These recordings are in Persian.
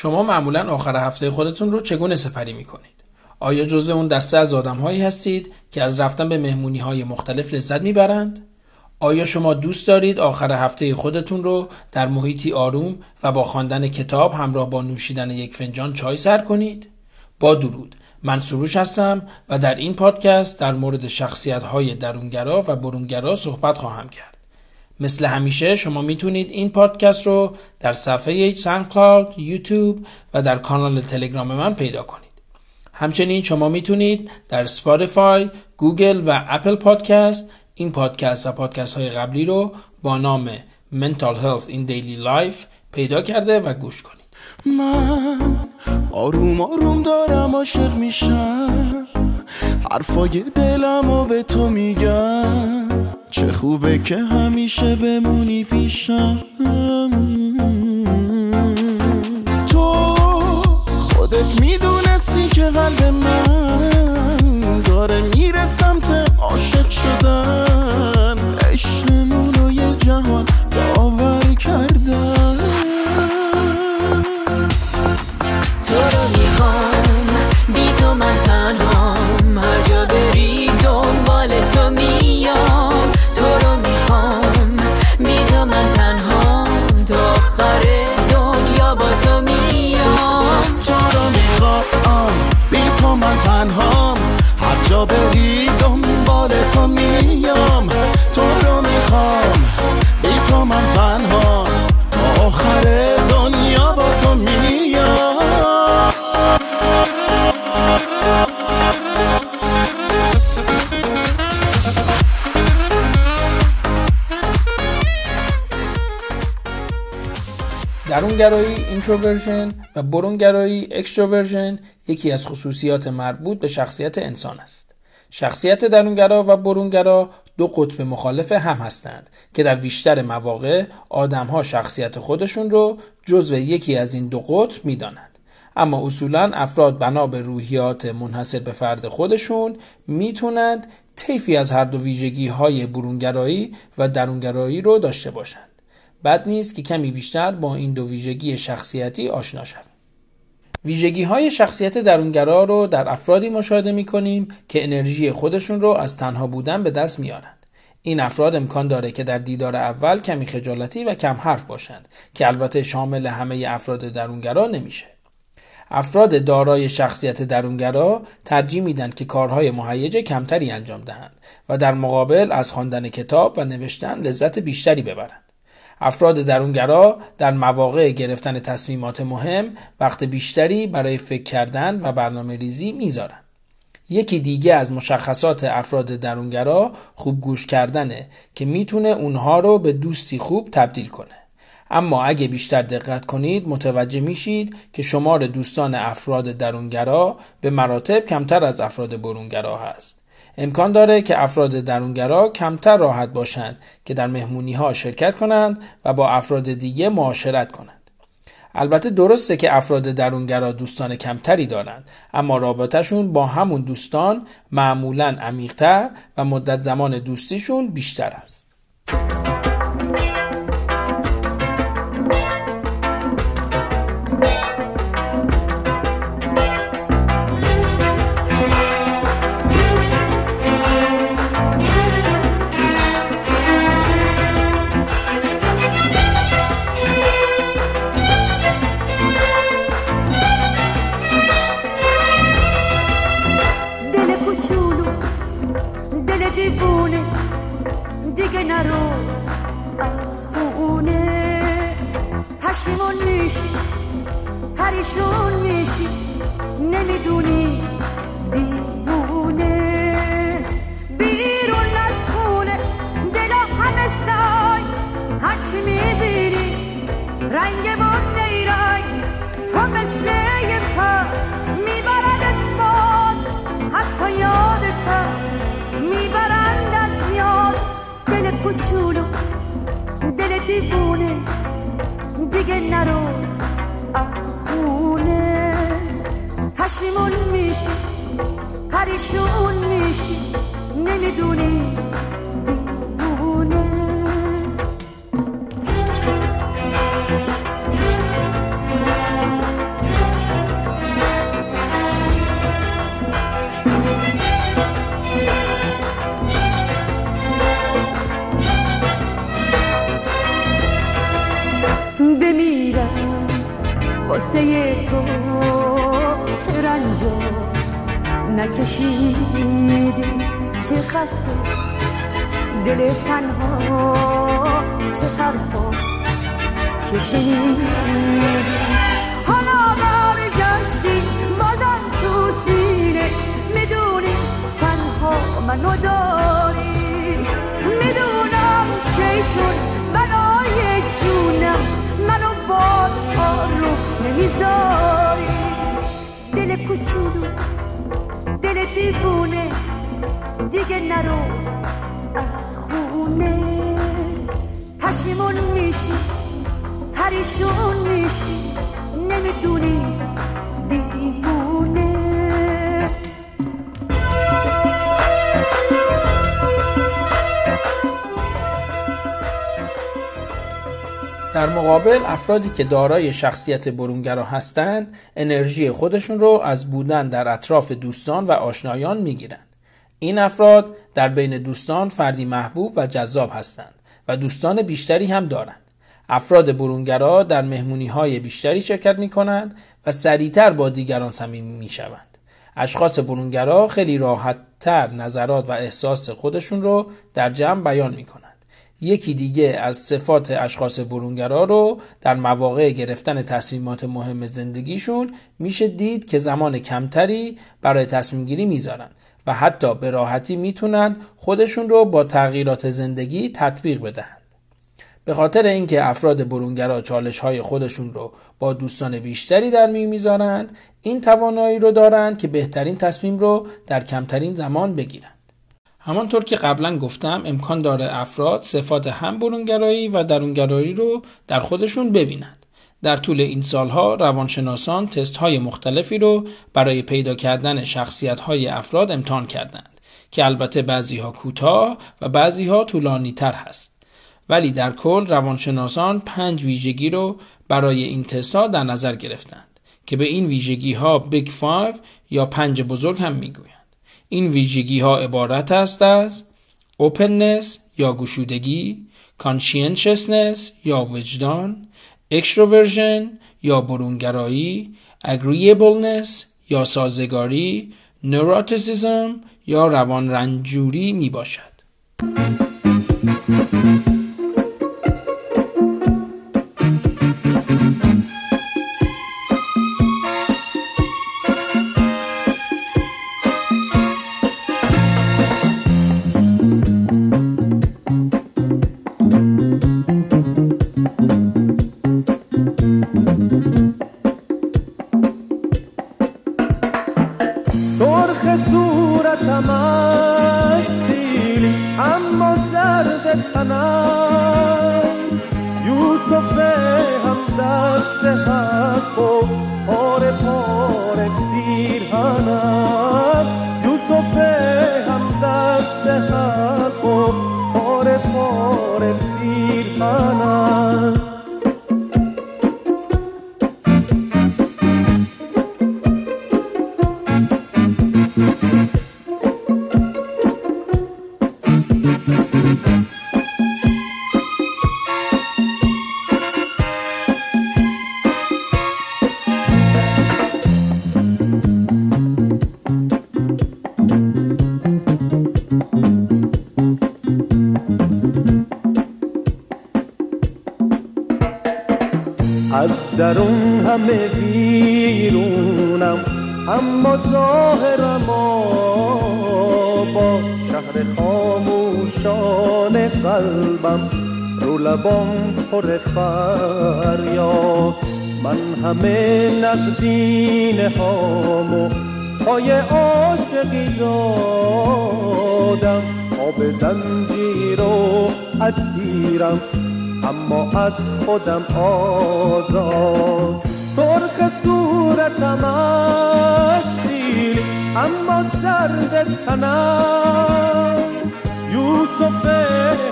شما معمولا آخر هفته خودتون رو چگونه سپری می کنید؟ آیا جزء اون دسته از آدم هایی هستید که از رفتن به مهمونی های مختلف لذت می‌برند؟ آیا شما دوست دارید آخر هفته خودتون رو در محیطی آروم و با خواندن کتاب همراه با نوشیدن یک فنجان چای سر کنید؟ با درود من سروش هستم و در این پادکست در مورد شخصیت های درونگرا و برونگرا صحبت خواهم کرد. مثل همیشه شما می‌تونید این پادکست رو در صفحه کلاود، یوتیوب و در کانال تلگرام من پیدا کنید. همچنین شما می‌تونید در Spotify، گوگل و اپل پادکست این پادکست و پادکست های قبلی رو با نام Mental Health in Daily Life پیدا کرده و گوش کنید. من آروم آروم دارم عاشق میشم حرفای دلم و به تو میگم چه خوبه که همیشه بمونی پیشم. تو خودت می‌دونستی که قلب من داره میره سمت عاشق شدن. درونگرایی introversion و برونگرایی extroversion یکی از خصوصیات مربوط به شخصیت انسان است. شخصیت درونگرا و برونگرا دو قطب مخالف هم هستند که در بیشتر مواقع آدمها شخصیت خودشون رو جزو یکی از این دو قطب می‌دانند. اما اصولا افراد بنا به روحیات منحصر به فرد خودشون می‌تونند طیفی از هر دو ویژگی های برونگرایی و درونگرایی رو داشته باشند. بد نیست که کمی بیشتر با این دو ویژگی شخصیتی آشنا شویم. ویژگی های شخصیت درونگرا رو در افرادی مشاهده می کنیم که انرژی خودشون رو از تنها بودن به دست میارند. این افراد امکان داره که در دیدار اول کمی خجالتی و کم حرف باشند که البته شامل همه افراد درونگرا نمیشه. افراد دارای شخصیت درونگرا ترجیح میدن که کارهای مهیج کمتری انجام دهند و در مقابل از خواندن کتاب و نوشتن لذت بیشتری ببرند. افراد درونگرا در مواقع گرفتن تصمیمات مهم وقت بیشتری برای فکر کردن و برنامه ریزی می‌ذارن. یکی دیگه از مشخصات افراد درونگرا خوب گوش کردنه که می‌تونه اونها رو به دوستی خوب تبدیل کنه. اما اگه بیشتر دقت کنید متوجه میشید که شمار دوستان افراد درونگرا به مراتب کمتر از افراد برونگرا هست. امکان داره که افراد درونگرا کمتر راحت باشند که در مهمونی ها شرکت کنند و با افراد دیگه معاشرت کنند. البته درسته که افراد درونگرا دوستان کمتری دارند اما رابطهشون با همون دوستان معمولا عمیقتر و مدت زمان دوستیشون بیشتر است. پریشون میشی. نمی‌دونی دیوونه. بیرون از خونه دلا همه سای. هرچی می‌بینی رنگ بون نیرنگ تو مثل یه پر میبردت باد. حتی یادتم می‌برند از یاد. دل کوچولو دل دیوونه. دیگه نرو. از خونه. پشیمون میشی پریشون میشی نمی‌دونی واسه تو چه رنجا نکشیدی؟ چه خسته؟ دل تنها چه حرفا که شنیدی حالا برگشتی بازم تو سینه می‌دونی تنها منو داری. می‌دونم شیطون بلای جونم منو باز آروم نمی‌ذاری دل کوچولو دل دیوونه دیگه نرو از خونه پشیمون میشی پریشون میشی نمی‌دونی در مقابل افرادی که دارای شخصیت برونگرا هستند انرژی خودشون رو از بودن در اطراف دوستان و آشنایان می‌گیرند این افراد در بین دوستان فردی محبوب و جذاب هستند و دوستان بیشتری هم دارند افراد برونگرا در مهمونی های بیشتری شرکت می کنند و سریعتر با دیگران صمیمی می شوند. اشخاص برونگرا خیلی راحتتر نظرات و احساس خودشون رو در جمع بیان می کنند. یکی دیگه از صفات اشخاص برونگرا رو در مواقع گرفتن تصمیمات مهم زندگیشون میشه دید که زمان کمتری برای تصمیم گیری می‌ذارن و حتی به راحتی می‌تونن خودشون رو با تغییرات زندگی تطبیق بدهند. به خاطر اینکه افراد برونگرا چالش های خودشون رو با دوستان بیشتری در میون می‌ذارند این توانایی رو دارند که بهترین تصمیم رو در کمترین زمان بگیرند همانطور که قبلا گفتم امکان داره افراد صفات هم برونگرایی و درونگرایی رو در خودشون ببینند. در طول این سالها روانشناسان تست های مختلفی رو برای پیدا کردن شخصیت های افراد امتحان کردند که البته بعضی ها کوتاه و بعضی ها طولانی تر هست. ولی در کل روانشناسان پنج ویژگی رو برای این تستا در نظر گرفتند که به این ویژگی ها Big Five یا پنج بزرگ هم می‌گویند. این ویژگی ها عبارت است از openness یا گشودگی conscientiousness یا وجدان extroversion یا برونگرایی agreeableness یا سازگاری neuroticism یا روان رنجوری می باشد. زرد تنم. یوسف هم دست حق اما ظاهرم با شهر خاموشان قلبم رو لبام پر فریاد. من همه نقدینه هامو پای عاشقی دادم. آب زنجیر و اسیرم اما از خودم آزاد. سرخ صورتم از اما زرد تنم. یوسف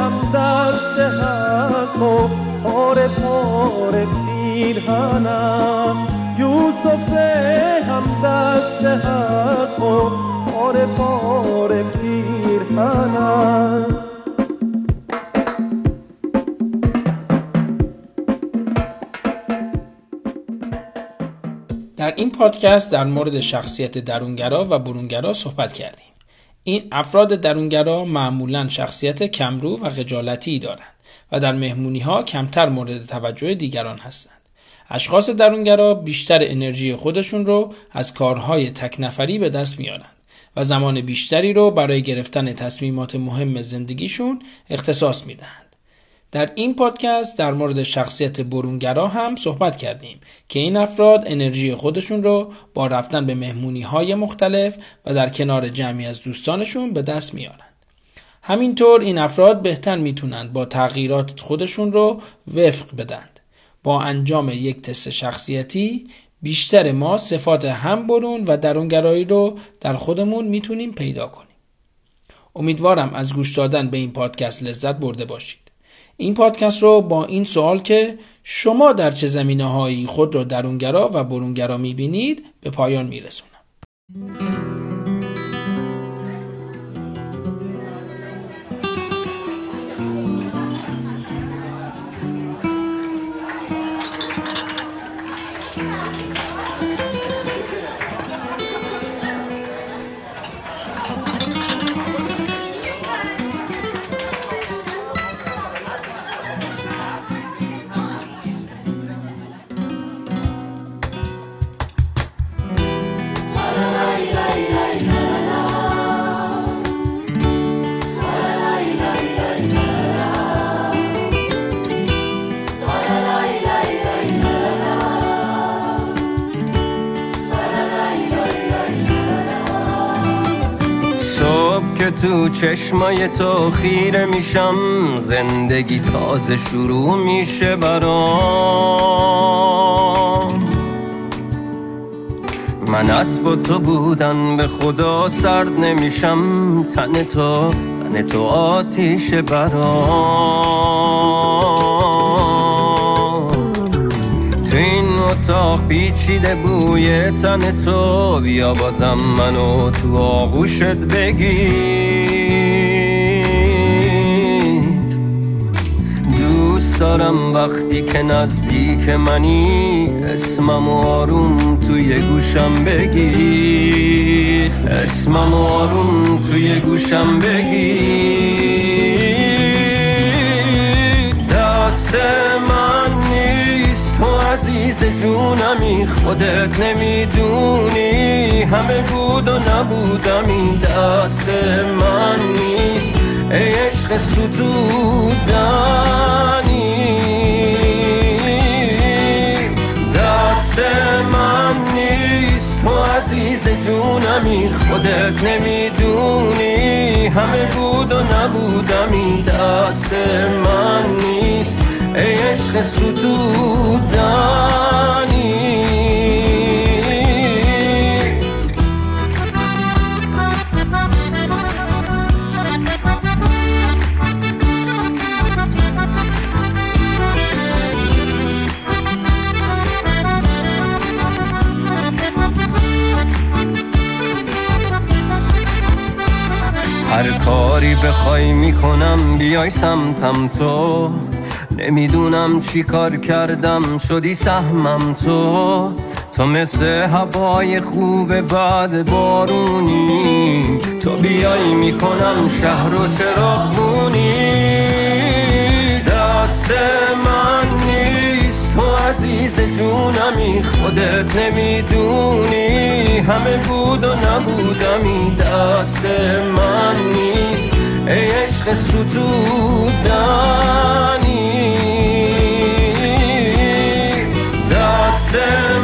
هم دست حق و پاره پاره پیرهنم. یوسف هم دست حق و پاره پاره پیرهنم. در این پادکست در مورد شخصیت درونگرا و برونگرا صحبت کردیم. این افراد درونگرا معمولا شخصیت کمرو و خجالتی دارند و در مهمونی ها کمتر مورد توجه دیگران هستند. اشخاص درونگرا بیشتر انرژی خودشون رو از کارهای تک نفری به دست میارند و زمان بیشتری رو برای گرفتن تصمیمات مهم زندگیشون اختصاص می‌دهند. در این پادکست در مورد شخصیت برونگرا هم صحبت کردیم که این افراد انرژی خودشون رو با رفتن به مهمونی های مختلف و در کنار جمعی از دوستانشون به دست میارن. همینطور این افراد بهتر می‌تونند با تغییرات خودشون رو وفق بدند. با انجام یک تست شخصیتی بیشتر ما صفات هم برون و درونگرایی رو در خودمون می‌تونیم پیدا کنیم. امیدوارم از گوش دادن به این پادکست لذت برده باشید. این پادکست رو با این سوال که شما در چه زمینه هایی خود را درونگرا و برونگرا می‌بینید به پایان میرسونم. تو چشمای تو خیره میشم. زندگی تازه شروع میشه برام. من از با تو بودن به خدا سرد نمیشم. تن تو تن تو آتیش برام. اتاق پیچیده بوی تن تو. بیا بازم منو تو آغوشت بگیر دوست دارم وقتی که نزدیک منی اسمم آروم توی گوشم بگیر اسمم آروم توی گوشم بگیر دست من تو عزیز جونمی خودت نمی‌دونی. همه بود و نبودمی دست من نیست. ای عشق ستودنی. دست من نیست. تو عزیز جونمی خودت نمی‌دونی. همه بود و نبودمی دست من نیست. ای عشق ستودنی هر کاری بخوای می‌کنم بیای سمتم تو. نمی‌دونم چی کار کردم شدی سهمم تو. تو مثل هوای خوب بعد بارونی. تو بیای می‌کنم شهر و چراغونی دست من نیست تو عزیز جونمی خودت نمی‌دونی. همه بود و نبودمی دست من نیست. ای عشق ستودنی دست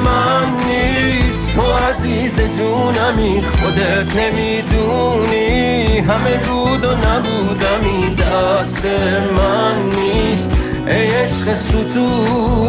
من نیست تو عزیز جونمی. خودت نمی‌دونی همه بود و نبودمی. دست من نیست ای عشق ستودنی